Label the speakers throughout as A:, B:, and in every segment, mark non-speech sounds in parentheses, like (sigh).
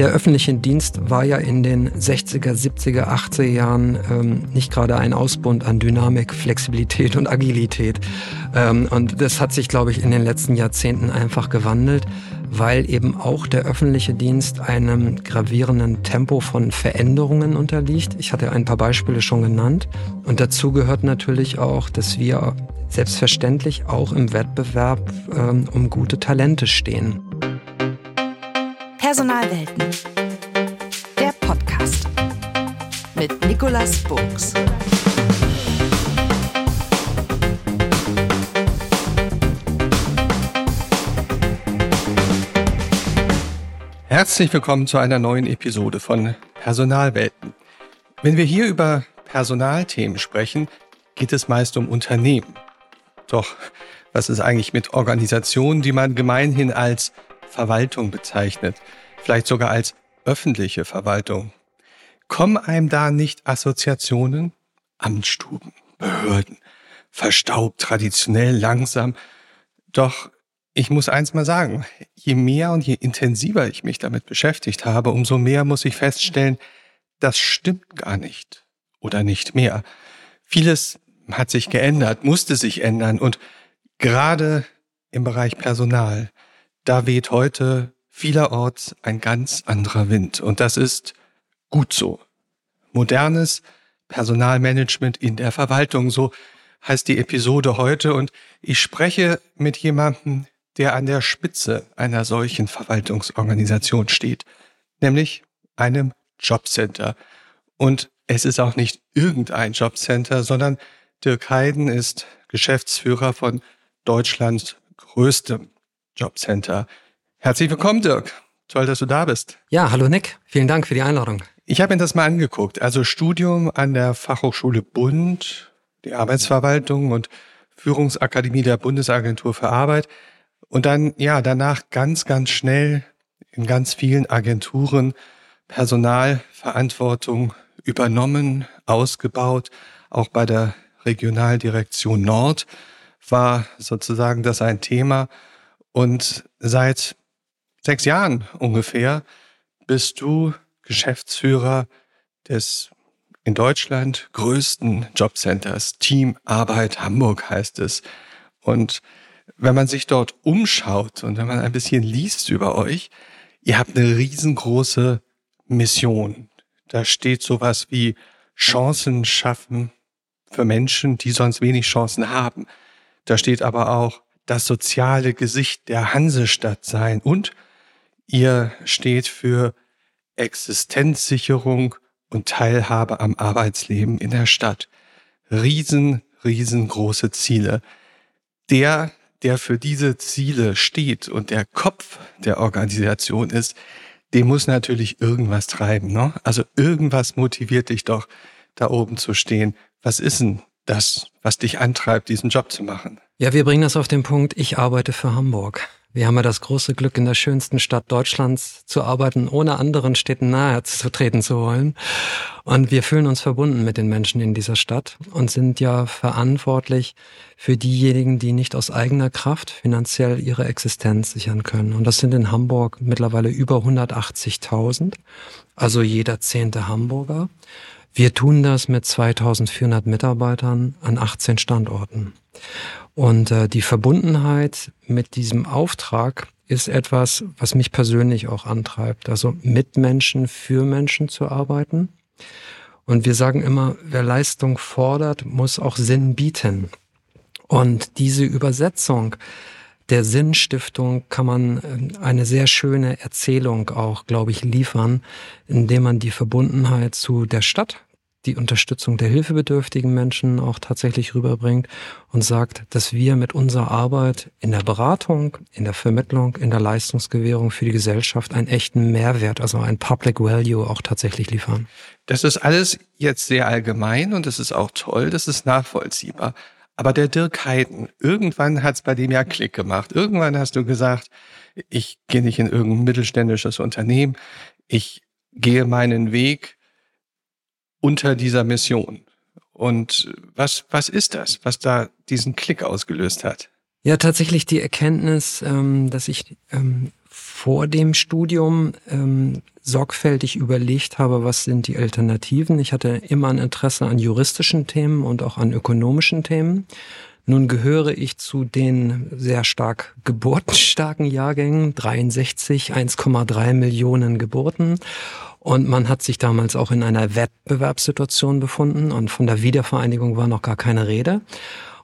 A: Der öffentliche Dienst war ja in den 60er, 70er, 80er Jahren ähm, nicht gerade ein Ausbund an Dynamik, Flexibilität und Agilität. Ähm, und das hat sich, glaube ich, in den letzten Jahrzehnten einfach gewandelt, weil eben auch der öffentliche Dienst einem gravierenden Tempo von Veränderungen unterliegt. Ich hatte ein paar Beispiele schon genannt. Und dazu gehört natürlich auch, dass wir selbstverständlich auch im Wettbewerb ähm, um gute Talente stehen.
B: Personalwelten. Der Podcast mit Nicolas Burgs.
C: Herzlich willkommen zu einer neuen Episode von Personalwelten. Wenn wir hier über Personalthemen sprechen, geht es meist um Unternehmen. Doch was ist eigentlich mit Organisationen, die man gemeinhin als Verwaltung bezeichnet, vielleicht sogar als öffentliche Verwaltung. Kommen einem da nicht Assoziationen? Amtsstuben, Behörden, verstaubt, traditionell, langsam. Doch ich muss eins mal sagen, je mehr und je intensiver ich mich damit beschäftigt habe, umso mehr muss ich feststellen, das stimmt gar nicht oder nicht mehr. Vieles hat sich geändert, musste sich ändern und gerade im Bereich Personal da weht heute vielerorts ein ganz anderer Wind. Und das ist gut so. Modernes Personalmanagement in der Verwaltung, so heißt die Episode heute. Und ich spreche mit jemandem, der an der Spitze einer solchen Verwaltungsorganisation steht, nämlich einem Jobcenter. Und es ist auch nicht irgendein Jobcenter, sondern Dirk Heiden ist Geschäftsführer von Deutschlands größtem Jobcenter. Herzlich willkommen, Dirk. Toll, dass du da bist.
A: Ja, hallo Nick. Vielen Dank für die Einladung.
C: Ich habe mir das mal angeguckt. Also Studium an der Fachhochschule Bund, die Arbeitsverwaltung und Führungsakademie der Bundesagentur für Arbeit. Und dann, ja, danach ganz, ganz schnell in ganz vielen Agenturen Personalverantwortung übernommen, ausgebaut. Auch bei der Regionaldirektion Nord war sozusagen das ein Thema. Und seit sechs Jahren ungefähr bist du Geschäftsführer des in Deutschland größten Jobcenters. Team Arbeit Hamburg heißt es. Und wenn man sich dort umschaut und wenn man ein bisschen liest über euch, ihr habt eine riesengroße Mission. Da steht sowas wie Chancen schaffen für Menschen, die sonst wenig Chancen haben. Da steht aber auch das soziale Gesicht der Hansestadt sein und ihr steht für Existenzsicherung und Teilhabe am Arbeitsleben in der Stadt. Riesen, riesengroße Ziele. Der, der für diese Ziele steht und der Kopf der Organisation ist, dem muss natürlich irgendwas treiben. Ne? Also irgendwas motiviert dich doch, da oben zu stehen. Was ist denn das, was dich antreibt, diesen Job zu machen?
A: Ja, wir bringen das auf den Punkt, ich arbeite für Hamburg. Wir haben ja das große Glück, in der schönsten Stadt Deutschlands zu arbeiten, ohne anderen Städten nahe zu treten zu wollen. Und wir fühlen uns verbunden mit den Menschen in dieser Stadt und sind ja verantwortlich für diejenigen, die nicht aus eigener Kraft finanziell ihre Existenz sichern können. Und das sind in Hamburg mittlerweile über 180.000, also jeder zehnte Hamburger. Wir tun das mit 2400 Mitarbeitern an 18 Standorten. Und äh, die Verbundenheit mit diesem Auftrag ist etwas, was mich persönlich auch antreibt. Also mit Menschen, für Menschen zu arbeiten. Und wir sagen immer, wer Leistung fordert, muss auch Sinn bieten. Und diese Übersetzung der Sinnstiftung kann man äh, eine sehr schöne Erzählung auch, glaube ich, liefern, indem man die Verbundenheit zu der Stadt, die Unterstützung der hilfebedürftigen Menschen auch tatsächlich rüberbringt und sagt, dass wir mit unserer Arbeit in der Beratung, in der Vermittlung, in der Leistungsgewährung für die Gesellschaft einen echten Mehrwert, also ein Public Value auch tatsächlich liefern.
C: Das ist alles jetzt sehr allgemein und das ist auch toll, das ist nachvollziehbar. Aber der Dirk Heiden, irgendwann hat's bei dem ja Klick gemacht. Irgendwann hast du gesagt, ich gehe nicht in irgendein mittelständisches Unternehmen, ich gehe meinen Weg unter dieser Mission. Und was, was ist das, was da diesen Klick ausgelöst hat?
A: Ja, tatsächlich die Erkenntnis, ähm, dass ich ähm, vor dem Studium ähm, sorgfältig überlegt habe, was sind die Alternativen. Ich hatte immer ein Interesse an juristischen Themen und auch an ökonomischen Themen. Nun gehöre ich zu den sehr stark geburtenstarken Jahrgängen, 63, 1,3 Millionen Geburten. Und man hat sich damals auch in einer Wettbewerbssituation befunden und von der Wiedervereinigung war noch gar keine Rede.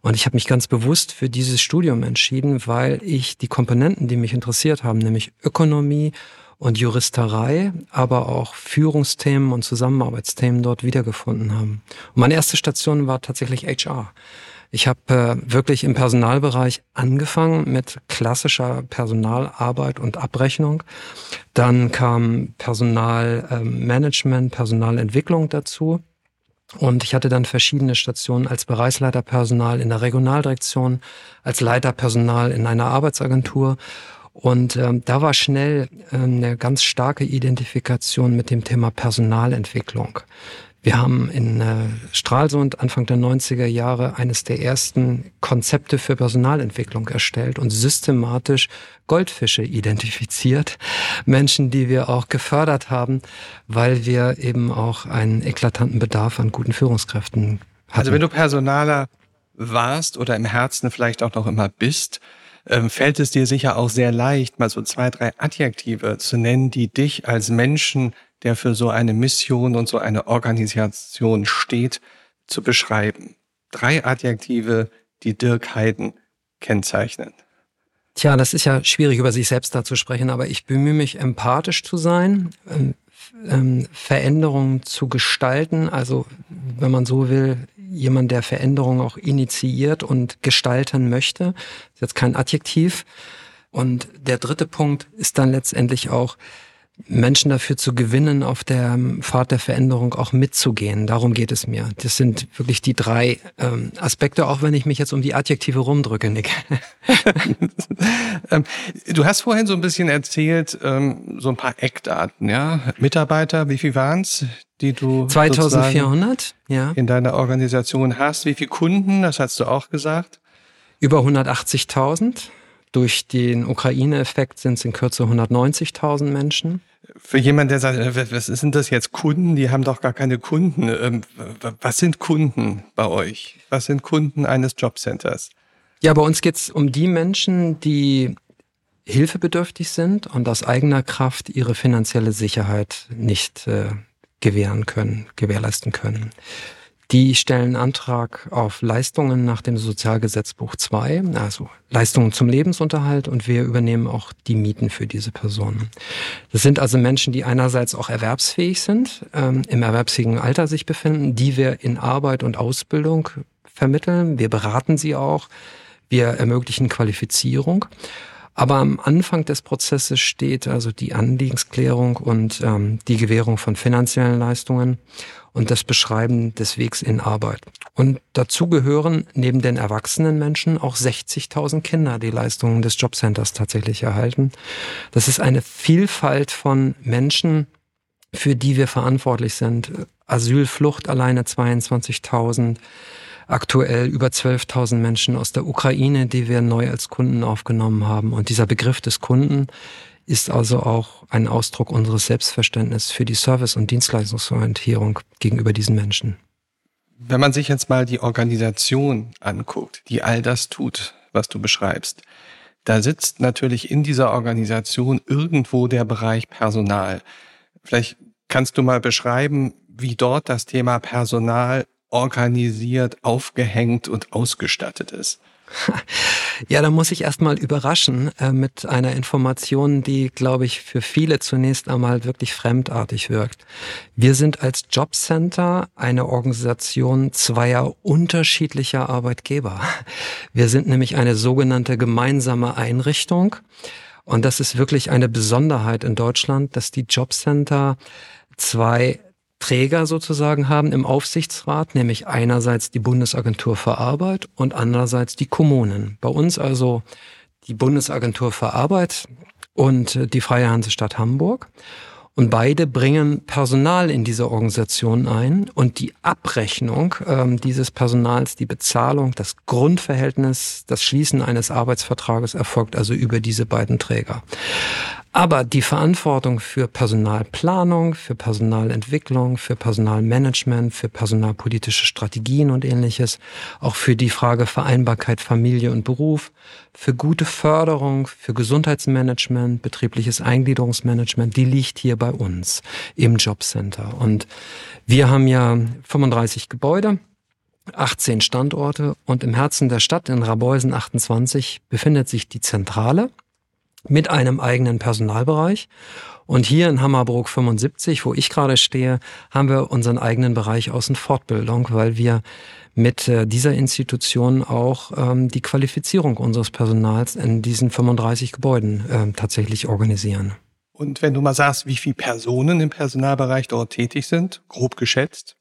A: Und ich habe mich ganz bewusst für dieses Studium entschieden, weil ich die Komponenten, die mich interessiert haben, nämlich Ökonomie und Juristerei, aber auch Führungsthemen und Zusammenarbeitsthemen dort wiedergefunden haben. Und meine erste Station war tatsächlich HR. Ich habe äh, wirklich im Personalbereich angefangen mit klassischer Personalarbeit und Abrechnung. Dann kam Personalmanagement, äh, Personalentwicklung dazu. Und ich hatte dann verschiedene Stationen als Bereichsleiter Personal in der Regionaldirektion, als Leiter Personal in einer Arbeitsagentur. Und ähm, da war schnell äh, eine ganz starke Identifikation mit dem Thema Personalentwicklung. Wir haben in äh, Stralsund Anfang der 90er Jahre eines der ersten Konzepte für Personalentwicklung erstellt und systematisch Goldfische identifiziert. Menschen, die wir auch gefördert haben, weil wir eben auch einen eklatanten Bedarf an guten Führungskräften hatten.
C: Also wenn du Personaler warst oder im Herzen vielleicht auch noch immer bist, ähm, fällt es dir sicher auch sehr leicht, mal so zwei, drei Adjektive zu nennen, die dich als Menschen der für so eine Mission und so eine Organisation steht, zu beschreiben. Drei Adjektive, die Dirk Heiden kennzeichnen.
A: Tja, das ist ja schwierig über sich selbst da zu sprechen, aber ich bemühe mich, empathisch zu sein, ähm, ähm, Veränderungen zu gestalten. Also, wenn man so will, jemand, der Veränderungen auch initiiert und gestalten möchte. Das ist jetzt kein Adjektiv. Und der dritte Punkt ist dann letztendlich auch, Menschen dafür zu gewinnen, auf der Pfad der Veränderung auch mitzugehen. Darum geht es mir. Das sind wirklich die drei ähm, Aspekte, auch wenn ich mich jetzt um die Adjektive rumdrücke, Nick. (laughs)
C: Ähm, du hast vorhin so ein bisschen erzählt, ähm, so ein paar Eckdaten, ja? Mitarbeiter, wie viel waren's, die du
A: 2400, ja.
C: in deiner Organisation hast? Wie viele Kunden, das hast du auch gesagt?
A: Über 180.000. Durch den Ukraine-Effekt sind es in Kürze 190.000 Menschen.
C: Für jemanden, der sagt, äh, was sind das jetzt Kunden? Die haben doch gar keine Kunden. Ähm, was sind Kunden bei euch? Was sind Kunden eines Jobcenters?
A: Ja, bei uns geht es um die Menschen, die hilfebedürftig sind und aus eigener Kraft ihre finanzielle Sicherheit nicht äh, gewähren können, gewährleisten können. Die stellen Antrag auf Leistungen nach dem Sozialgesetzbuch 2, also Leistungen zum Lebensunterhalt und wir übernehmen auch die Mieten für diese Personen. Das sind also Menschen, die einerseits auch erwerbsfähig sind, ähm, im erwerbsfähigen Alter sich befinden, die wir in Arbeit und Ausbildung vermitteln. Wir beraten sie auch, wir ermöglichen Qualifizierung. Aber am Anfang des Prozesses steht also die Anliegensklärung und ähm, die Gewährung von finanziellen Leistungen und das Beschreiben des Wegs in Arbeit. Und dazu gehören neben den erwachsenen Menschen auch 60.000 Kinder, die Leistungen des Jobcenters tatsächlich erhalten. Das ist eine Vielfalt von Menschen, für die wir verantwortlich sind. Asylflucht alleine 22.000, aktuell über 12.000 Menschen aus der Ukraine, die wir neu als Kunden aufgenommen haben. Und dieser Begriff des Kunden ist also auch ein Ausdruck unseres Selbstverständnisses für die Service- und Dienstleistungsorientierung gegenüber diesen Menschen.
C: Wenn man sich jetzt mal die Organisation anguckt, die all das tut, was du beschreibst, da sitzt natürlich in dieser Organisation irgendwo der Bereich Personal. Vielleicht kannst du mal beschreiben, wie dort das Thema Personal organisiert, aufgehängt und ausgestattet ist. (laughs)
A: Ja, da muss ich erstmal überraschen äh, mit einer Information, die, glaube ich, für viele zunächst einmal wirklich fremdartig wirkt. Wir sind als Jobcenter eine Organisation zweier unterschiedlicher Arbeitgeber. Wir sind nämlich eine sogenannte gemeinsame Einrichtung. Und das ist wirklich eine Besonderheit in Deutschland, dass die Jobcenter zwei Träger sozusagen haben im Aufsichtsrat, nämlich einerseits die Bundesagentur für Arbeit und andererseits die Kommunen. Bei uns also die Bundesagentur für Arbeit und die Freie Hansestadt Hamburg. Und beide bringen Personal in diese Organisation ein und die Abrechnung ähm, dieses Personals, die Bezahlung, das Grundverhältnis, das Schließen eines Arbeitsvertrages erfolgt also über diese beiden Träger. Aber die Verantwortung für Personalplanung, für Personalentwicklung, für Personalmanagement, für personalpolitische Strategien und ähnliches, auch für die Frage Vereinbarkeit Familie und Beruf, für gute Förderung, für Gesundheitsmanagement, betriebliches Eingliederungsmanagement, die liegt hier bei uns im Jobcenter. Und wir haben ja 35 Gebäude. 18 Standorte und im Herzen der Stadt in Rabeusen 28 befindet sich die Zentrale mit einem eigenen Personalbereich. Und hier in Hammerbrook 75, wo ich gerade stehe, haben wir unseren eigenen Bereich Außenfortbildung, weil wir mit äh, dieser Institution auch ähm, die Qualifizierung unseres Personals in diesen 35 Gebäuden äh, tatsächlich organisieren.
C: Und wenn du mal sagst, wie viele Personen im Personalbereich dort tätig sind, grob geschätzt?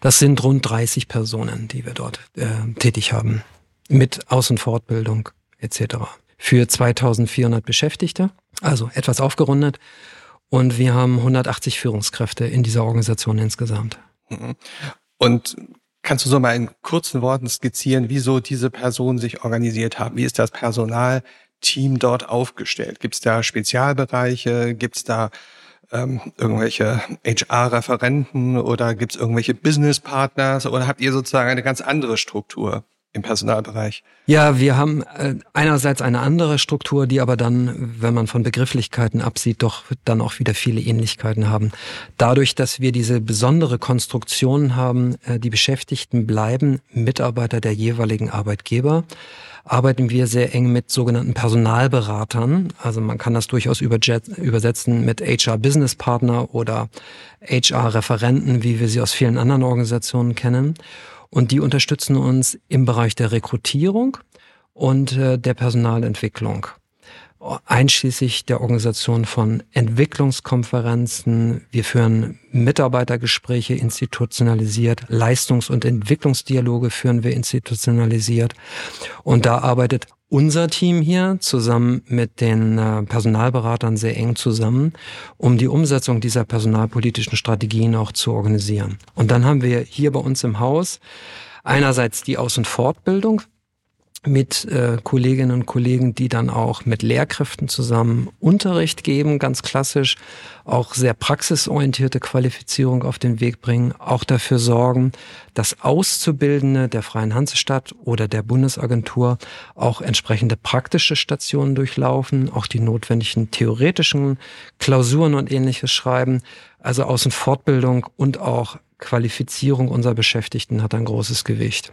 A: Das sind rund 30 Personen, die wir dort äh, tätig haben, mit Außenfortbildung etc für 2400 Beschäftigte, also etwas aufgerundet. Und wir haben 180 Führungskräfte in dieser Organisation insgesamt.
C: Und kannst du so mal in kurzen Worten skizzieren, wieso diese Personen sich organisiert haben? Wie ist das Personalteam dort aufgestellt? Gibt es da Spezialbereiche? Gibt es da ähm, irgendwelche HR-Referenten oder gibt es irgendwelche Business-Partners oder habt ihr sozusagen eine ganz andere Struktur? Im Personalbereich?
A: Ja, wir haben äh, einerseits eine andere Struktur, die aber dann, wenn man von Begrifflichkeiten absieht, doch dann auch wieder viele Ähnlichkeiten haben. Dadurch, dass wir diese besondere Konstruktion haben, äh, die Beschäftigten bleiben Mitarbeiter der jeweiligen Arbeitgeber, arbeiten wir sehr eng mit sogenannten Personalberatern. Also man kann das durchaus übersetzen mit HR Business Partner oder HR Referenten, wie wir sie aus vielen anderen Organisationen kennen. Und die unterstützen uns im Bereich der Rekrutierung und äh, der Personalentwicklung einschließlich der Organisation von Entwicklungskonferenzen. Wir führen Mitarbeitergespräche institutionalisiert, Leistungs- und Entwicklungsdialoge führen wir institutionalisiert. Und da arbeitet unser Team hier zusammen mit den äh, Personalberatern sehr eng zusammen, um die Umsetzung dieser personalpolitischen Strategien auch zu organisieren. Und dann haben wir hier bei uns im Haus einerseits die Aus- und Fortbildung, mit äh, Kolleginnen und Kollegen, die dann auch mit Lehrkräften zusammen Unterricht geben, ganz klassisch, auch sehr praxisorientierte Qualifizierung auf den Weg bringen, auch dafür sorgen, dass Auszubildende der Freien Hansestadt oder der Bundesagentur auch entsprechende praktische Stationen durchlaufen, auch die notwendigen theoretischen Klausuren und ähnliches schreiben, also Außenfortbildung und auch Qualifizierung unserer Beschäftigten hat ein großes Gewicht.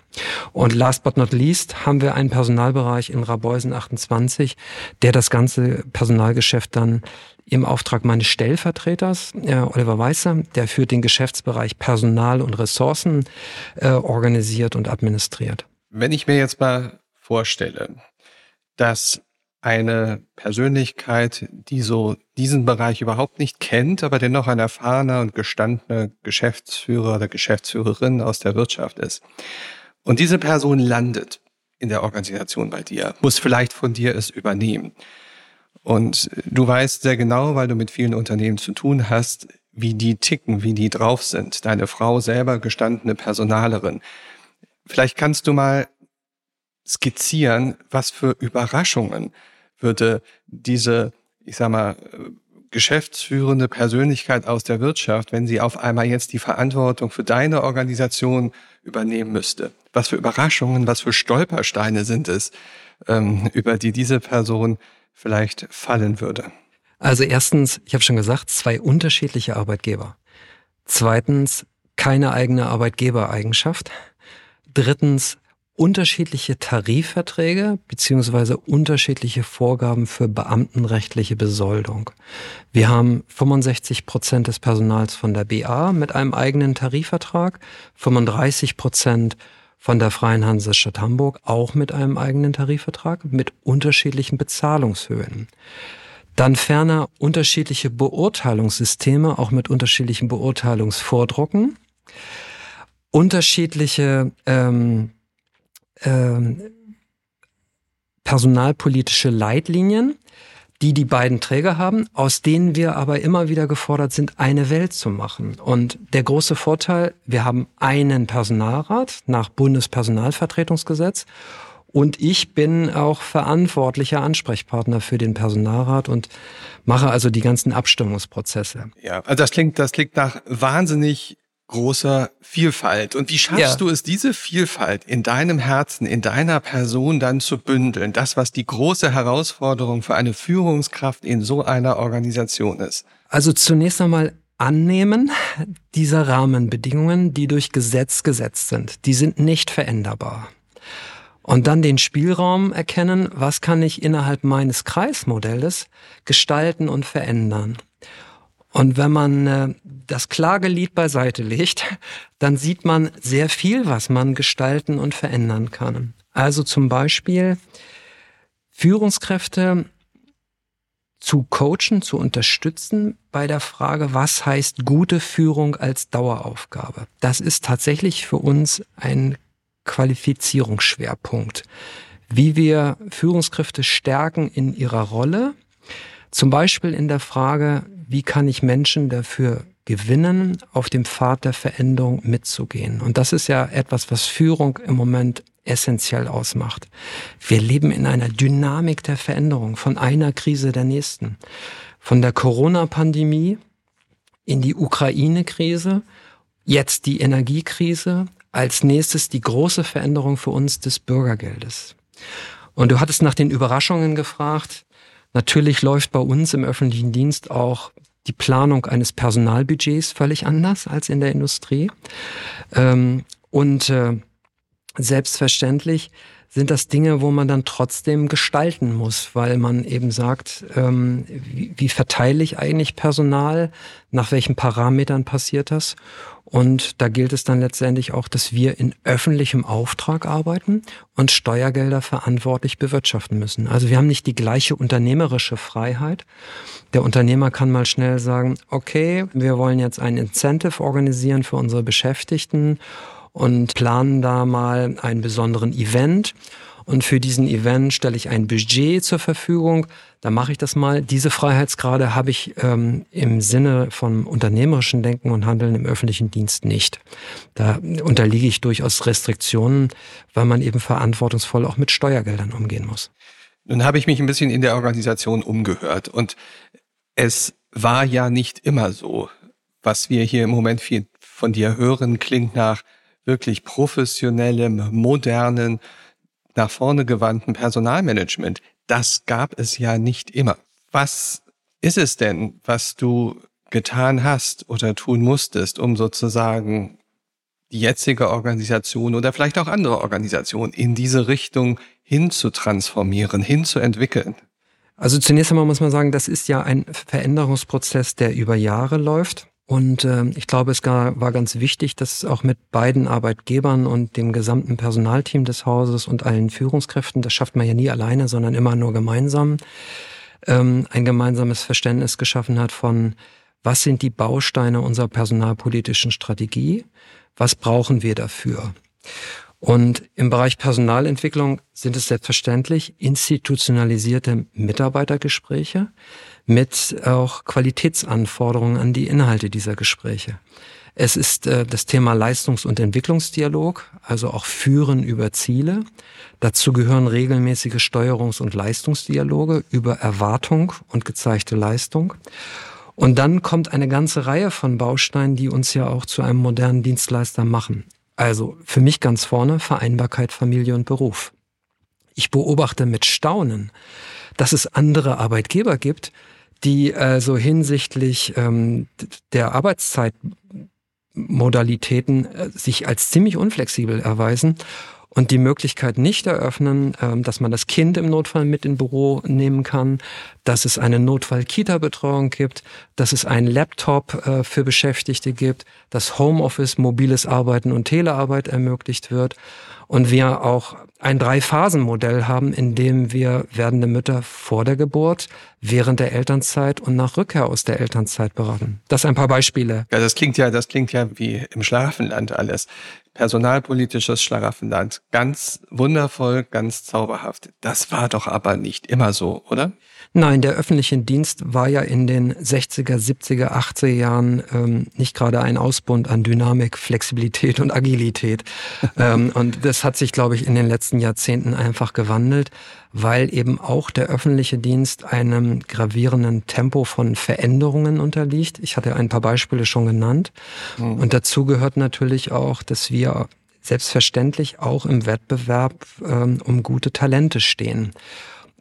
A: Und last but not least haben wir einen Personalbereich in Rabeusen 28, der das ganze Personalgeschäft dann im Auftrag meines Stellvertreters, äh, Oliver Weißer, der führt den Geschäftsbereich Personal und Ressourcen äh, organisiert und administriert.
C: Wenn ich mir jetzt mal vorstelle, dass eine Persönlichkeit, die so diesen Bereich überhaupt nicht kennt, aber dennoch ein erfahrener und gestandener Geschäftsführer oder Geschäftsführerin aus der Wirtschaft ist. Und diese Person landet in der Organisation bei dir, muss vielleicht von dir es übernehmen. Und du weißt sehr genau, weil du mit vielen Unternehmen zu tun hast, wie die ticken, wie die drauf sind. Deine Frau selber gestandene Personalerin. Vielleicht kannst du mal skizzieren, was für Überraschungen würde diese, ich sag mal, geschäftsführende Persönlichkeit aus der Wirtschaft, wenn sie auf einmal jetzt die Verantwortung für deine Organisation übernehmen müsste? Was für Überraschungen, was für Stolpersteine sind es, ähm, über die diese Person vielleicht fallen würde?
A: Also erstens, ich habe schon gesagt, zwei unterschiedliche Arbeitgeber. Zweitens, keine eigene Arbeitgebereigenschaft. Drittens, unterschiedliche Tarifverträge beziehungsweise unterschiedliche Vorgaben für beamtenrechtliche Besoldung. Wir haben 65 Prozent des Personals von der BA mit einem eigenen Tarifvertrag, 35 Prozent von der Freien Hansestadt Hamburg auch mit einem eigenen Tarifvertrag mit unterschiedlichen Bezahlungshöhen. Dann ferner unterschiedliche Beurteilungssysteme, auch mit unterschiedlichen Beurteilungsvordrucken, unterschiedliche ähm, personalpolitische Leitlinien. die die beiden Träger haben, aus denen wir aber immer wieder gefordert sind, eine Welt zu machen. Und der große Vorteil, wir haben einen Personalrat nach Bundespersonalvertretungsgesetz und ich bin auch verantwortlicher Ansprechpartner für den Personalrat und mache also die ganzen Abstimmungsprozesse.
C: Ja, also das klingt, das klingt nach wahnsinnig großer Vielfalt. Und wie schaffst ja. du es, diese Vielfalt in deinem Herzen, in deiner Person dann zu bündeln? Das, was die große Herausforderung für eine Führungskraft in so einer Organisation ist.
A: Also zunächst einmal annehmen dieser Rahmenbedingungen, die durch Gesetz gesetzt sind. Die sind nicht veränderbar. Und dann den Spielraum erkennen, was kann ich innerhalb meines Kreismodells gestalten und verändern. Und wenn man äh, das Klagelied beiseite legt, dann sieht man sehr viel, was man gestalten und verändern kann. Also zum Beispiel Führungskräfte zu coachen, zu unterstützen bei der Frage, was heißt gute Führung als Daueraufgabe. Das ist tatsächlich für uns ein Qualifizierungsschwerpunkt. Wie wir Führungskräfte stärken in ihrer Rolle, zum Beispiel in der Frage, wie kann ich Menschen dafür gewinnen, auf dem Pfad der Veränderung mitzugehen. Und das ist ja etwas, was Führung im Moment essentiell ausmacht. Wir leben in einer Dynamik der Veränderung, von einer Krise der nächsten. Von der Corona-Pandemie in die Ukraine-Krise, jetzt die Energiekrise, als nächstes die große Veränderung für uns des Bürgergeldes. Und du hattest nach den Überraschungen gefragt. Natürlich läuft bei uns im öffentlichen Dienst auch die Planung eines Personalbudgets völlig anders als in der Industrie. Ähm, und äh, selbstverständlich sind das Dinge, wo man dann trotzdem gestalten muss, weil man eben sagt, ähm, wie, wie verteile ich eigentlich Personal, nach welchen Parametern passiert das und da gilt es dann letztendlich auch, dass wir in öffentlichem Auftrag arbeiten und Steuergelder verantwortlich bewirtschaften müssen. Also wir haben nicht die gleiche unternehmerische Freiheit. Der Unternehmer kann mal schnell sagen, okay, wir wollen jetzt ein Incentive organisieren für unsere Beschäftigten und planen da mal einen besonderen Event und für diesen Event stelle ich ein Budget zur Verfügung. Da mache ich das mal. Diese Freiheitsgrade habe ich ähm, im Sinne von unternehmerischen Denken und Handeln im öffentlichen Dienst nicht. Da unterliege ich durchaus Restriktionen, weil man eben verantwortungsvoll auch mit Steuergeldern umgehen muss.
C: Nun habe ich mich ein bisschen in der Organisation umgehört und es war ja nicht immer so. Was wir hier im Moment viel von dir hören, klingt nach wirklich professionellem, modernen, nach vorne gewandten Personalmanagement. Das gab es ja nicht immer. Was ist es denn, was du getan hast oder tun musstest, um sozusagen die jetzige Organisation oder vielleicht auch andere Organisationen in diese Richtung hin zu transformieren, hin zu entwickeln?
A: Also zunächst einmal muss man sagen, das ist ja ein Veränderungsprozess, der über Jahre läuft. Und äh, ich glaube, es war ganz wichtig, dass auch mit beiden Arbeitgebern und dem gesamten Personalteam des Hauses und allen Führungskräften, das schafft man ja nie alleine, sondern immer nur gemeinsam, ähm, ein gemeinsames Verständnis geschaffen hat von, was sind die Bausteine unserer personalpolitischen Strategie, was brauchen wir dafür. Und im Bereich Personalentwicklung sind es selbstverständlich institutionalisierte Mitarbeitergespräche mit auch Qualitätsanforderungen an die Inhalte dieser Gespräche. Es ist äh, das Thema Leistungs- und Entwicklungsdialog, also auch Führen über Ziele. Dazu gehören regelmäßige Steuerungs- und Leistungsdialoge über Erwartung und gezeigte Leistung. Und dann kommt eine ganze Reihe von Bausteinen, die uns ja auch zu einem modernen Dienstleister machen. Also für mich ganz vorne Vereinbarkeit Familie und Beruf. Ich beobachte mit Staunen, dass es andere Arbeitgeber gibt, die also hinsichtlich ähm, der Arbeitszeitmodalitäten äh, sich als ziemlich unflexibel erweisen und die Möglichkeit nicht eröffnen, ähm, dass man das Kind im Notfall mit in Büro nehmen kann, dass es eine Notfall-Kita-Betreuung gibt, dass es einen Laptop äh, für Beschäftigte gibt, dass Homeoffice, mobiles Arbeiten und Telearbeit ermöglicht wird und wir auch ein Drei-Phasen-Modell haben, in dem wir werdende Mütter vor der Geburt, während der Elternzeit und nach Rückkehr aus der Elternzeit beraten. Das ein paar Beispiele.
C: Ja, das klingt ja, das klingt ja wie im Schlafenland alles. Personalpolitisches Schlaraffenland. Ganz wundervoll, ganz zauberhaft. Das war doch aber nicht immer so, oder?
A: Nein, der öffentliche Dienst war ja in den 60er, 70er, 80er Jahren ähm, nicht gerade ein Ausbund an Dynamik, Flexibilität und Agilität. (laughs) ähm, und das hat sich, glaube ich, in den letzten Jahrzehnten einfach gewandelt, weil eben auch der öffentliche Dienst einem gravierenden Tempo von Veränderungen unterliegt. Ich hatte ein paar Beispiele schon genannt. Mhm. Und dazu gehört natürlich auch, dass wir selbstverständlich auch im Wettbewerb ähm, um gute Talente stehen.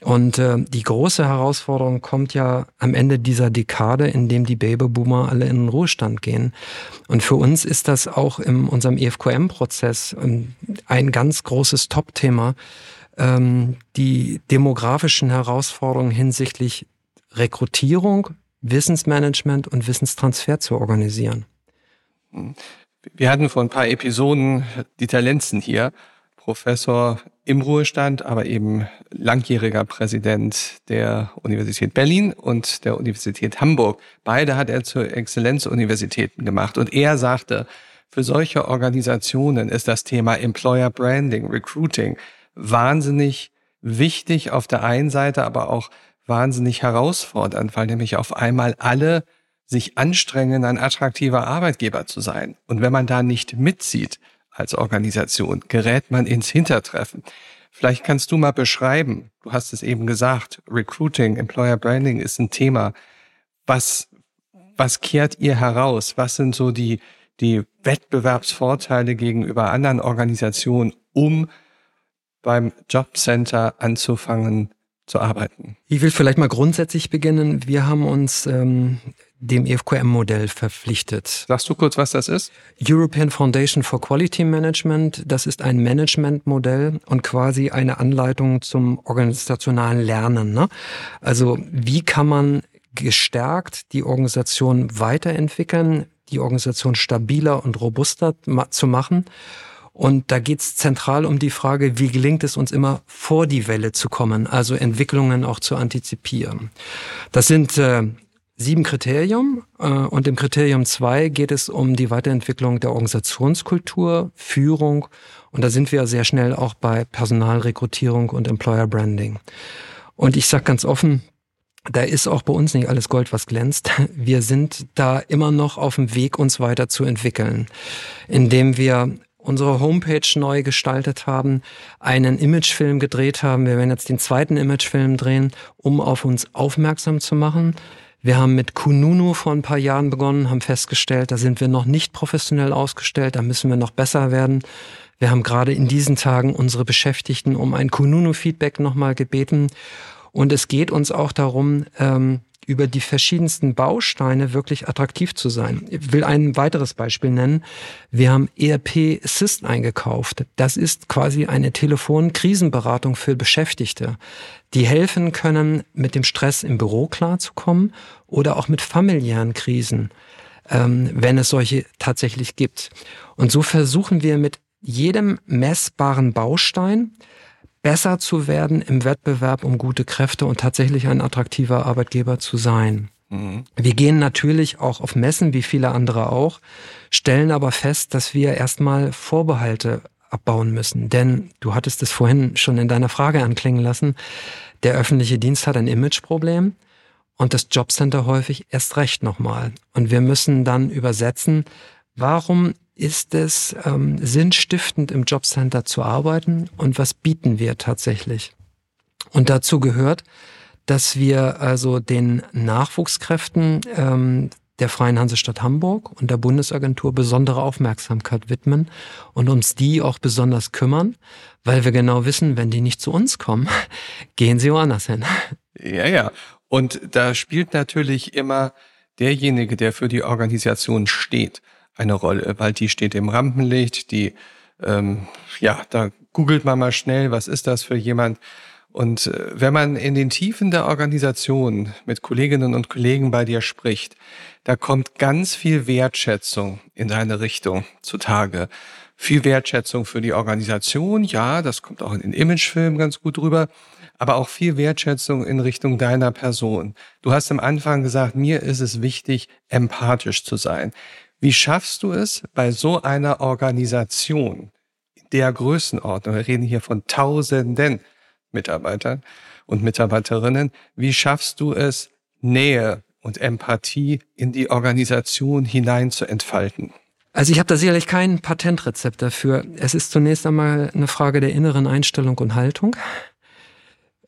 A: Und äh, die große Herausforderung kommt ja am Ende dieser Dekade, in dem die Babyboomer alle in den Ruhestand gehen. Und für uns ist das auch in unserem EFQM-Prozess ähm, ein ganz großes Top-Thema, ähm, die demografischen Herausforderungen hinsichtlich Rekrutierung, Wissensmanagement und Wissenstransfer zu organisieren.
C: Wir hatten vor ein paar Episoden Dieter Lenzen hier, Professor im Ruhestand, aber eben langjähriger Präsident der Universität Berlin und der Universität Hamburg. Beide hat er zu Exzellenzuniversitäten gemacht. Und er sagte, für solche Organisationen ist das Thema Employer Branding, Recruiting wahnsinnig wichtig auf der einen Seite, aber auch wahnsinnig herausfordernd, weil nämlich auf einmal alle sich anstrengen, ein attraktiver Arbeitgeber zu sein. Und wenn man da nicht mitzieht, als Organisation, gerät man ins Hintertreffen. Vielleicht kannst du mal beschreiben, du hast es eben gesagt, Recruiting, Employer Branding ist ein Thema. Was, was kehrt ihr heraus? Was sind so die, die Wettbewerbsvorteile gegenüber anderen Organisationen, um beim Jobcenter anzufangen zu arbeiten?
A: Ich will vielleicht mal grundsätzlich beginnen. Wir haben uns ähm, dem EFQM-Modell verpflichtet.
C: Sagst du kurz, was das ist?
A: European Foundation for Quality Management. Das ist ein Managementmodell und quasi eine Anleitung zum organisationalen Lernen. Ne? Also wie kann man gestärkt die Organisation weiterentwickeln, die Organisation stabiler und robuster zu machen? Und da geht es zentral um die Frage, wie gelingt es uns immer vor die Welle zu kommen, also Entwicklungen auch zu antizipieren. Das sind äh, sieben Kriterien äh, und im Kriterium zwei geht es um die Weiterentwicklung der Organisationskultur, Führung und da sind wir sehr schnell auch bei Personalrekrutierung und Employer Branding. Und ich sage ganz offen, da ist auch bei uns nicht alles Gold, was glänzt. Wir sind da immer noch auf dem Weg, uns weiterzuentwickeln, indem wir unsere Homepage neu gestaltet haben, einen Imagefilm gedreht haben. Wir werden jetzt den zweiten Imagefilm drehen, um auf uns aufmerksam zu machen. Wir haben mit Kununu vor ein paar Jahren begonnen, haben festgestellt, da sind wir noch nicht professionell ausgestellt, da müssen wir noch besser werden. Wir haben gerade in diesen Tagen unsere Beschäftigten um ein Kununu-Feedback nochmal gebeten. Und es geht uns auch darum, ähm, über die verschiedensten Bausteine wirklich attraktiv zu sein. Ich will ein weiteres Beispiel nennen. Wir haben ERP Assist eingekauft. Das ist quasi eine Telefonkrisenberatung für Beschäftigte, die helfen können, mit dem Stress im Büro klarzukommen oder auch mit familiären Krisen, ähm, wenn es solche tatsächlich gibt. Und so versuchen wir mit jedem messbaren Baustein besser zu werden im Wettbewerb um gute Kräfte und tatsächlich ein attraktiver Arbeitgeber zu sein. Mhm. Wir gehen natürlich auch auf Messen, wie viele andere auch, stellen aber fest, dass wir erstmal Vorbehalte abbauen müssen. Denn du hattest es vorhin schon in deiner Frage anklingen lassen, der öffentliche Dienst hat ein Imageproblem und das Jobcenter häufig erst recht nochmal. Und wir müssen dann übersetzen, warum ist es ähm, sinnstiftend, im Jobcenter zu arbeiten und was bieten wir tatsächlich? Und dazu gehört, dass wir also den Nachwuchskräften ähm, der Freien Hansestadt Hamburg und der Bundesagentur besondere Aufmerksamkeit widmen und uns die auch besonders kümmern, weil wir genau wissen, wenn die nicht zu uns kommen, (laughs) gehen sie woanders hin.
C: Ja, ja. Und da spielt natürlich immer derjenige, der für die Organisation steht eine Rolle, weil die steht im Rampenlicht, die, ähm, ja, da googelt man mal schnell, was ist das für jemand. Und äh, wenn man in den Tiefen der Organisation mit Kolleginnen und Kollegen bei dir spricht, da kommt ganz viel Wertschätzung in deine Richtung zutage. Viel Wertschätzung für die Organisation, ja, das kommt auch in den Imagefilmen ganz gut rüber, aber auch viel Wertschätzung in Richtung deiner Person. Du hast am Anfang gesagt, mir ist es wichtig, empathisch zu sein. Wie schaffst du es bei so einer Organisation der Größenordnung, wir reden hier von Tausenden Mitarbeitern und Mitarbeiterinnen, wie schaffst du es, Nähe und Empathie in die Organisation hinein zu entfalten?
A: Also ich habe da sicherlich kein Patentrezept dafür. Es ist zunächst einmal eine Frage der inneren Einstellung und Haltung.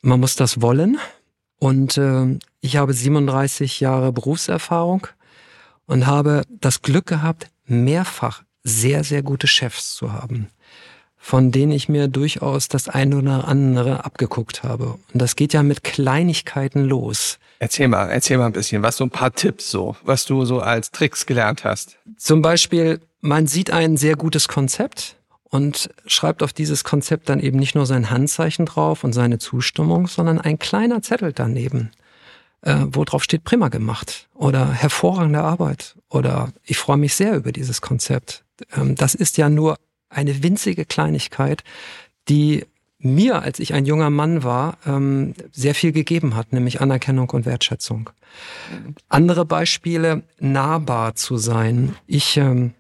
A: Man muss das wollen. Und äh, ich habe 37 Jahre Berufserfahrung und habe das Glück gehabt, mehrfach sehr, sehr gute Chefs zu haben, von denen ich mir durchaus das eine oder andere abgeguckt habe. Und das geht ja mit Kleinigkeiten los.
C: Erzähl mal, erzähl mal ein bisschen, was so ein paar Tipps so, was du so als Tricks gelernt hast.
A: Zum Beispiel, man sieht ein sehr gutes Konzept und schreibt auf dieses Konzept dann eben nicht nur sein Handzeichen drauf und seine Zustimmung, sondern ein kleiner Zettel daneben, äh, wo drauf steht prima gemacht oder hervorragende Arbeit oder ich freue mich sehr über dieses Konzept. Ähm, das ist ja nur eine winzige Kleinigkeit, die mir, als ich ein junger Mann war, ähm, sehr viel gegeben hat, nämlich Anerkennung und Wertschätzung. Andere Beispiele, nahbar zu sein. Ich ähm,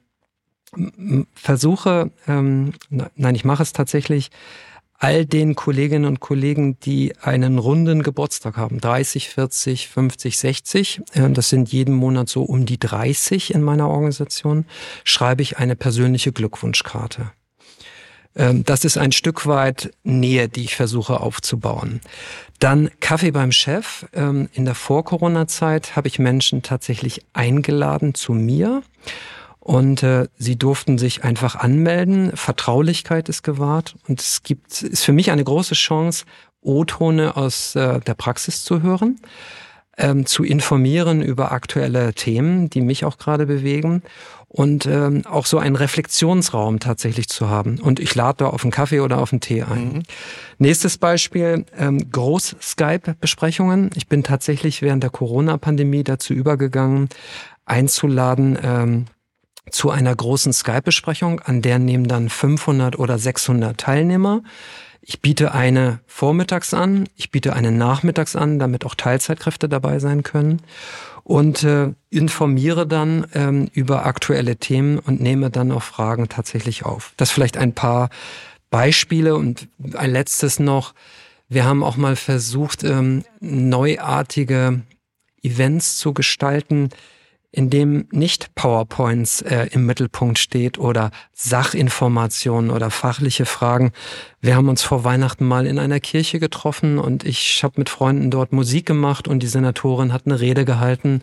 A: versuche, ähm, nein, ich mache es tatsächlich, all den Kolleginnen und Kollegen, die einen runden Geburtstag haben, 30, 40, 50, 60, äh, das sind jeden Monat so um die 30 in meiner Organisation, schreibe ich eine persönliche Glückwunschkarte. Ähm, das ist ein Stück weit Nähe, die ich versuche aufzubauen. Dann Kaffee beim Chef. Ähm, in der Vor-Corona-Zeit habe ich Menschen tatsächlich eingeladen zu mir und äh, sie durften sich einfach anmelden. Vertraulichkeit ist gewahrt und es gibt ist für mich eine große Chance, O-Tone aus äh, der Praxis zu hören, ähm, zu informieren über aktuelle Themen, die mich auch gerade bewegen und ähm, auch so einen Reflexionsraum tatsächlich zu haben. Und ich lade da auf einen Kaffee oder auf einen Tee ein. Mhm. Nächstes Beispiel, ähm, Groß-Skype-Besprechungen. Ich bin tatsächlich während der Corona-Pandemie dazu übergegangen, einzuladen, ähm, zu einer großen Skype-Besprechung, an der nehmen dann 500 oder 600 Teilnehmer. Ich biete eine vormittags an, ich biete eine nachmittags an, damit auch Teilzeitkräfte dabei sein können und äh, informiere dann ähm, über aktuelle Themen und nehme dann auch Fragen tatsächlich auf. Das vielleicht ein paar Beispiele und ein letztes noch. Wir haben auch mal versucht, ähm, neuartige Events zu gestalten, in dem nicht PowerPoints äh, im Mittelpunkt steht oder Sachinformationen oder fachliche Fragen. Wir haben uns vor Weihnachten mal in einer Kirche getroffen und ich habe mit Freunden dort Musik gemacht und die Senatorin hat eine Rede gehalten.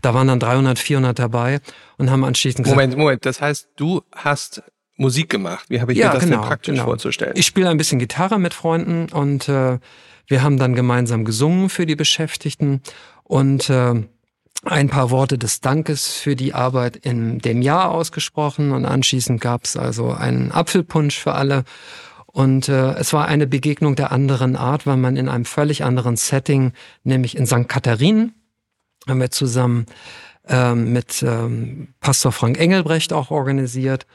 A: Da waren dann 300, 400 dabei und haben anschließend
C: gesagt... Moment, Moment, das heißt, du hast Musik gemacht. Wie habe ich ja, mir das genau, denn praktisch genau. vorzustellen?
A: Ich spiele ein bisschen Gitarre mit Freunden und äh, wir haben dann gemeinsam gesungen für die Beschäftigten und... Äh, ein paar Worte des Dankes für die Arbeit in dem Jahr ausgesprochen und anschließend gab es also einen Apfelpunsch für alle. Und äh, es war eine Begegnung der anderen Art, weil man in einem völlig anderen Setting, nämlich in St. Katharinen, haben wir zusammen ähm, mit ähm, Pastor Frank Engelbrecht auch organisiert,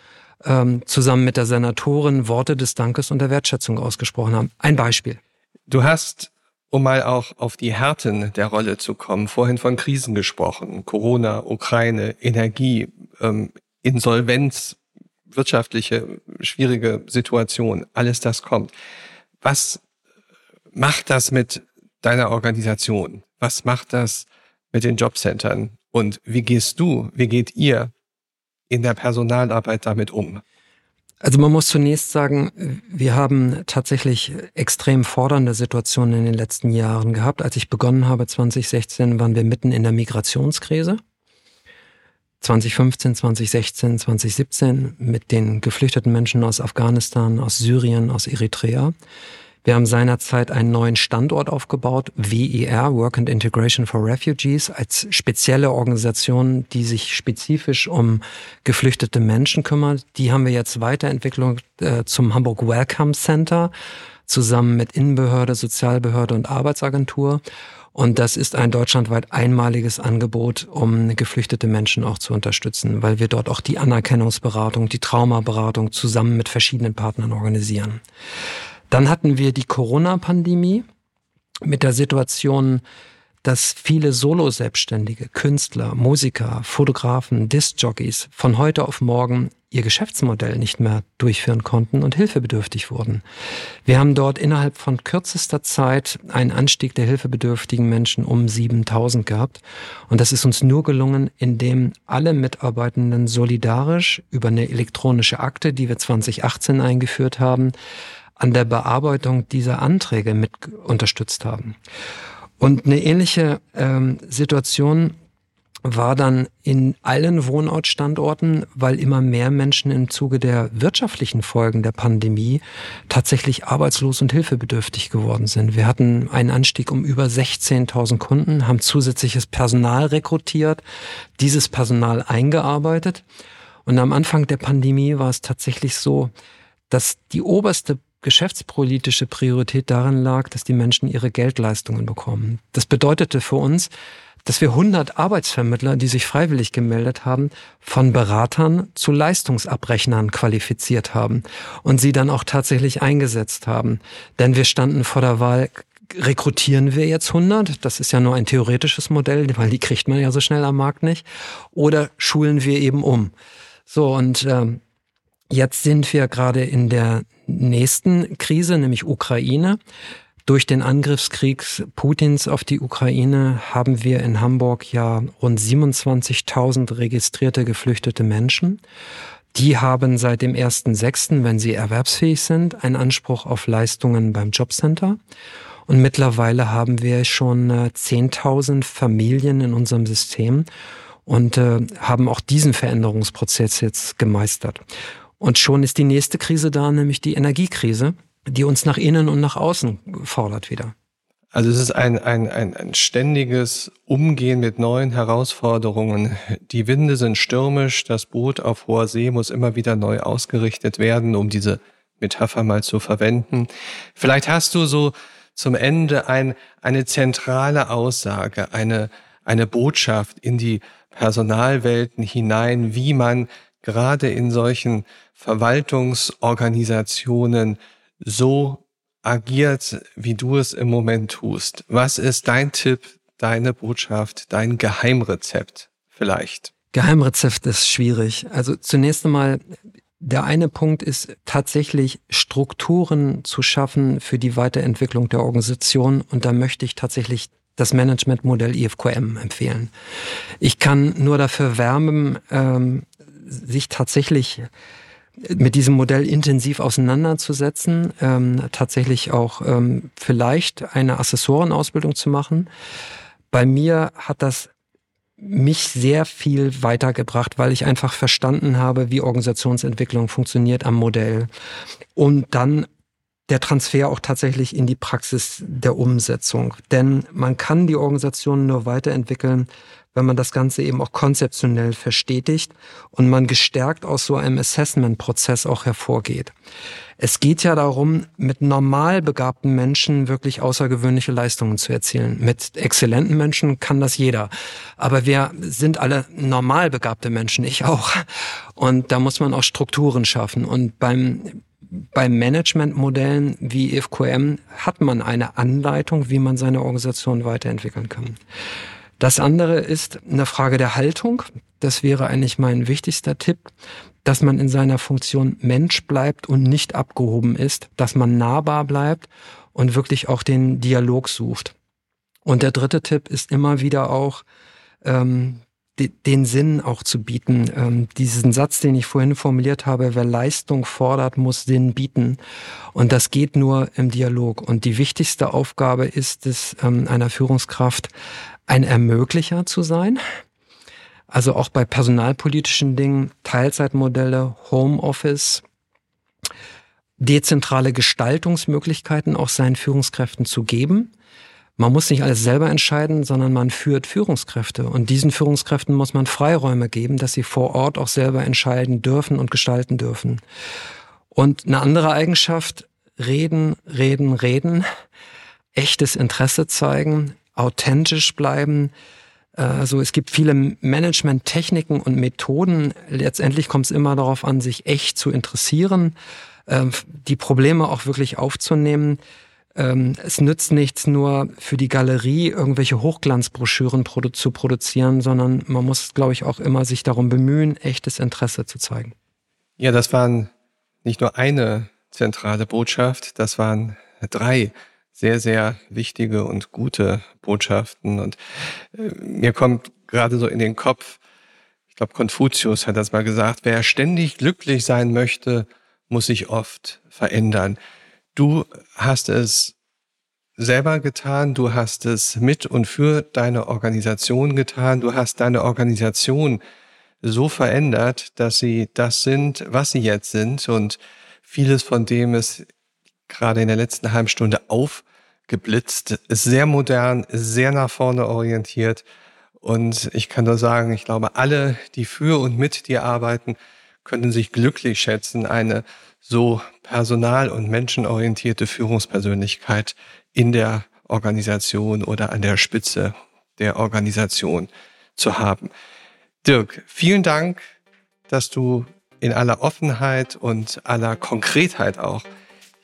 A: ähm, zusammen mit der Senatorin Worte des Dankes und der Wertschätzung ausgesprochen haben. Ein Beispiel.
C: Du hast um mal auch auf die Härten der Rolle zu kommen, vorhin von Krisen gesprochen, Corona, Ukraine, Energie, ähm, Insolvenz, wirtschaftliche, schwierige Situation, alles das kommt. Was macht das mit deiner Organisation? Was macht das mit den Jobcentern? Und wie gehst du, wie geht ihr in der Personalarbeit damit um?
A: Also man muss zunächst sagen, wir haben tatsächlich extrem fordernde Situationen in den letzten Jahren gehabt. Als ich begonnen habe 2016, waren wir mitten in der Migrationskrise. 2015, 2016, 2017 mit den geflüchteten Menschen aus Afghanistan, aus Syrien, aus Eritrea. Wir haben seinerzeit einen neuen Standort aufgebaut, WER, Work and Integration for Refugees, als spezielle Organisation, die sich spezifisch um geflüchtete Menschen kümmert. Die haben wir jetzt weiterentwickelt äh, zum Hamburg Welcome Center zusammen mit Innenbehörde, Sozialbehörde und Arbeitsagentur. Und das ist ein deutschlandweit einmaliges Angebot, um geflüchtete Menschen auch zu unterstützen, weil wir dort auch die Anerkennungsberatung, die Traumaberatung zusammen mit verschiedenen Partnern organisieren. Dann hatten wir die Corona-Pandemie mit der Situation dass viele Solo-Selbstständige, Künstler, Musiker, Fotografen, Disc-Jockeys von heute auf morgen ihr Geschäftsmodell nicht mehr durchführen konnten und hilfebedürftig wurden. Wir haben dort innerhalb von kürzester Zeit einen Anstieg der hilfebedürftigen Menschen um 7000 gehabt. Und das ist uns nur gelungen, indem alle Mitarbeitenden solidarisch über eine elektronische Akte, die wir 2018 eingeführt haben, an der Bearbeitung dieser Anträge mit unterstützt haben. Und eine ähnliche ähm, Situation war dann in allen Wohnortstandorten, weil immer mehr Menschen im Zuge der wirtschaftlichen Folgen der Pandemie tatsächlich arbeitslos und hilfebedürftig geworden sind. Wir hatten einen Anstieg um über 16.000 Kunden, haben zusätzliches Personal rekrutiert, dieses Personal eingearbeitet. Und am Anfang der Pandemie war es tatsächlich so, dass die oberste geschäftspolitische Priorität darin lag, dass die Menschen ihre Geldleistungen bekommen. Das bedeutete für uns, dass wir 100 Arbeitsvermittler, die sich freiwillig gemeldet haben, von Beratern zu Leistungsabrechnern qualifiziert haben und sie dann auch tatsächlich eingesetzt haben. Denn wir standen vor der Wahl, rekrutieren wir jetzt 100? Das ist ja nur ein theoretisches Modell, weil die kriegt man ja so schnell am Markt nicht. Oder schulen wir eben um? So, und ähm, jetzt sind wir gerade in der nächsten Krise, nämlich Ukraine. Durch den Angriffskrieg Putins auf die Ukraine haben wir in Hamburg ja rund 27.000 registrierte geflüchtete Menschen. Die haben seit dem 1.6., wenn sie erwerbsfähig sind, einen Anspruch auf Leistungen beim Jobcenter. Und mittlerweile haben wir schon 10.000 äh, Familien in unserem System und äh, haben auch diesen Veränderungsprozess jetzt gemeistert. Und schon ist die nächste Krise da, nämlich die Energiekrise, die uns nach innen und nach außen fordert wieder.
C: Also es ist ein, ein, ein, ein ständiges Umgehen mit neuen Herausforderungen. Die Winde sind stürmisch, das Boot auf hoher See muss immer wieder neu ausgerichtet werden, um diese Metapher mal zu verwenden. Vielleicht hast du so zum Ende ein, eine zentrale Aussage, eine, eine Botschaft in die Personalwelten hinein, wie man gerade in solchen Verwaltungsorganisationen so agiert, wie du es im Moment tust. Was ist dein Tipp, deine Botschaft, dein Geheimrezept vielleicht?
A: Geheimrezept ist schwierig. Also zunächst einmal, der eine Punkt ist tatsächlich Strukturen zu schaffen für die Weiterentwicklung der Organisation. Und da möchte ich tatsächlich das Managementmodell IFQM empfehlen. Ich kann nur dafür wärmen, ähm, sich tatsächlich mit diesem Modell intensiv auseinanderzusetzen, ähm, tatsächlich auch ähm, vielleicht eine Assessorenausbildung zu machen. Bei mir hat das mich sehr viel weitergebracht, weil ich einfach verstanden habe, wie Organisationsentwicklung funktioniert am Modell. Und dann der Transfer auch tatsächlich in die Praxis der Umsetzung. Denn man kann die Organisation nur weiterentwickeln, wenn man das Ganze eben auch konzeptionell verstetigt und man gestärkt aus so einem Assessment-Prozess auch hervorgeht. Es geht ja darum, mit normal begabten Menschen wirklich außergewöhnliche Leistungen zu erzielen. Mit exzellenten Menschen kann das jeder. Aber wir sind alle normal begabte Menschen, ich auch. Und da muss man auch Strukturen schaffen. Und beim bei Managementmodellen wie IFQM hat man eine Anleitung, wie man seine Organisation weiterentwickeln kann. Das andere ist eine Frage der Haltung. Das wäre eigentlich mein wichtigster Tipp, dass man in seiner Funktion Mensch bleibt und nicht abgehoben ist, dass man nahbar bleibt und wirklich auch den Dialog sucht. Und der dritte Tipp ist immer wieder auch, ähm, den Sinn auch zu bieten. Ähm, diesen Satz, den ich vorhin formuliert habe, wer Leistung fordert, muss Sinn bieten. Und das geht nur im Dialog. Und die wichtigste Aufgabe ist es ähm, einer Führungskraft, ein Ermöglicher zu sein. Also auch bei personalpolitischen Dingen, Teilzeitmodelle, Homeoffice, dezentrale Gestaltungsmöglichkeiten auch seinen Führungskräften zu geben. Man muss nicht alles selber entscheiden, sondern man führt Führungskräfte. Und diesen Führungskräften muss man Freiräume geben, dass sie vor Ort auch selber entscheiden dürfen und gestalten dürfen. Und eine andere Eigenschaft, reden, reden, reden, echtes Interesse zeigen, authentisch bleiben. Also es gibt viele Management-Techniken und Methoden. Letztendlich kommt es immer darauf an, sich echt zu interessieren, ähm, die Probleme auch wirklich aufzunehmen. ähm, es nützt nichts nur für die Galerie irgendwelche Hochglanzbroschüren zu produzieren, sondern man muss, glaube ich, auch immer sich darum bemühen, echtes Interesse zu zeigen.
C: Ja, das waren nicht nur eine zentrale Botschaft, das waren drei sehr, sehr wichtige und gute Botschaften. Und äh, mir kommt gerade so in den Kopf, ich glaube, Konfuzius hat das mal gesagt, wer ständig glücklich sein möchte, muss sich oft verändern. Du hast es selber getan, du hast es mit und für deine Organisation getan, du hast deine Organisation so verändert, dass sie das sind, was sie jetzt sind und vieles von dem ist gerade in der letzten halben Stunde auf geblitzt, ist sehr modern, sehr nach vorne orientiert. Und ich kann nur sagen, ich glaube, alle, die für und mit dir arbeiten, können sich glücklich schätzen, eine so personal- und menschenorientierte Führungspersönlichkeit in der Organisation oder an der Spitze der Organisation zu haben. Dirk, vielen Dank, dass du in aller Offenheit und aller Konkretheit auch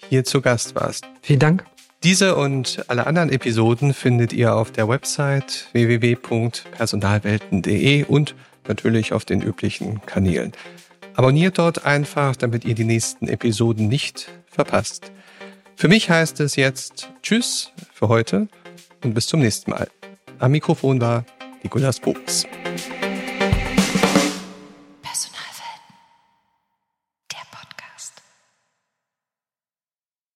C: hier zu Gast warst.
A: Vielen Dank.
C: Diese und alle anderen Episoden findet ihr auf der Website www.personalwelten.de und natürlich auf den üblichen Kanälen. Abonniert dort einfach, damit ihr die nächsten Episoden nicht verpasst. Für mich heißt es jetzt Tschüss für heute und bis zum nächsten Mal. Am Mikrofon war Nikolas Buchs.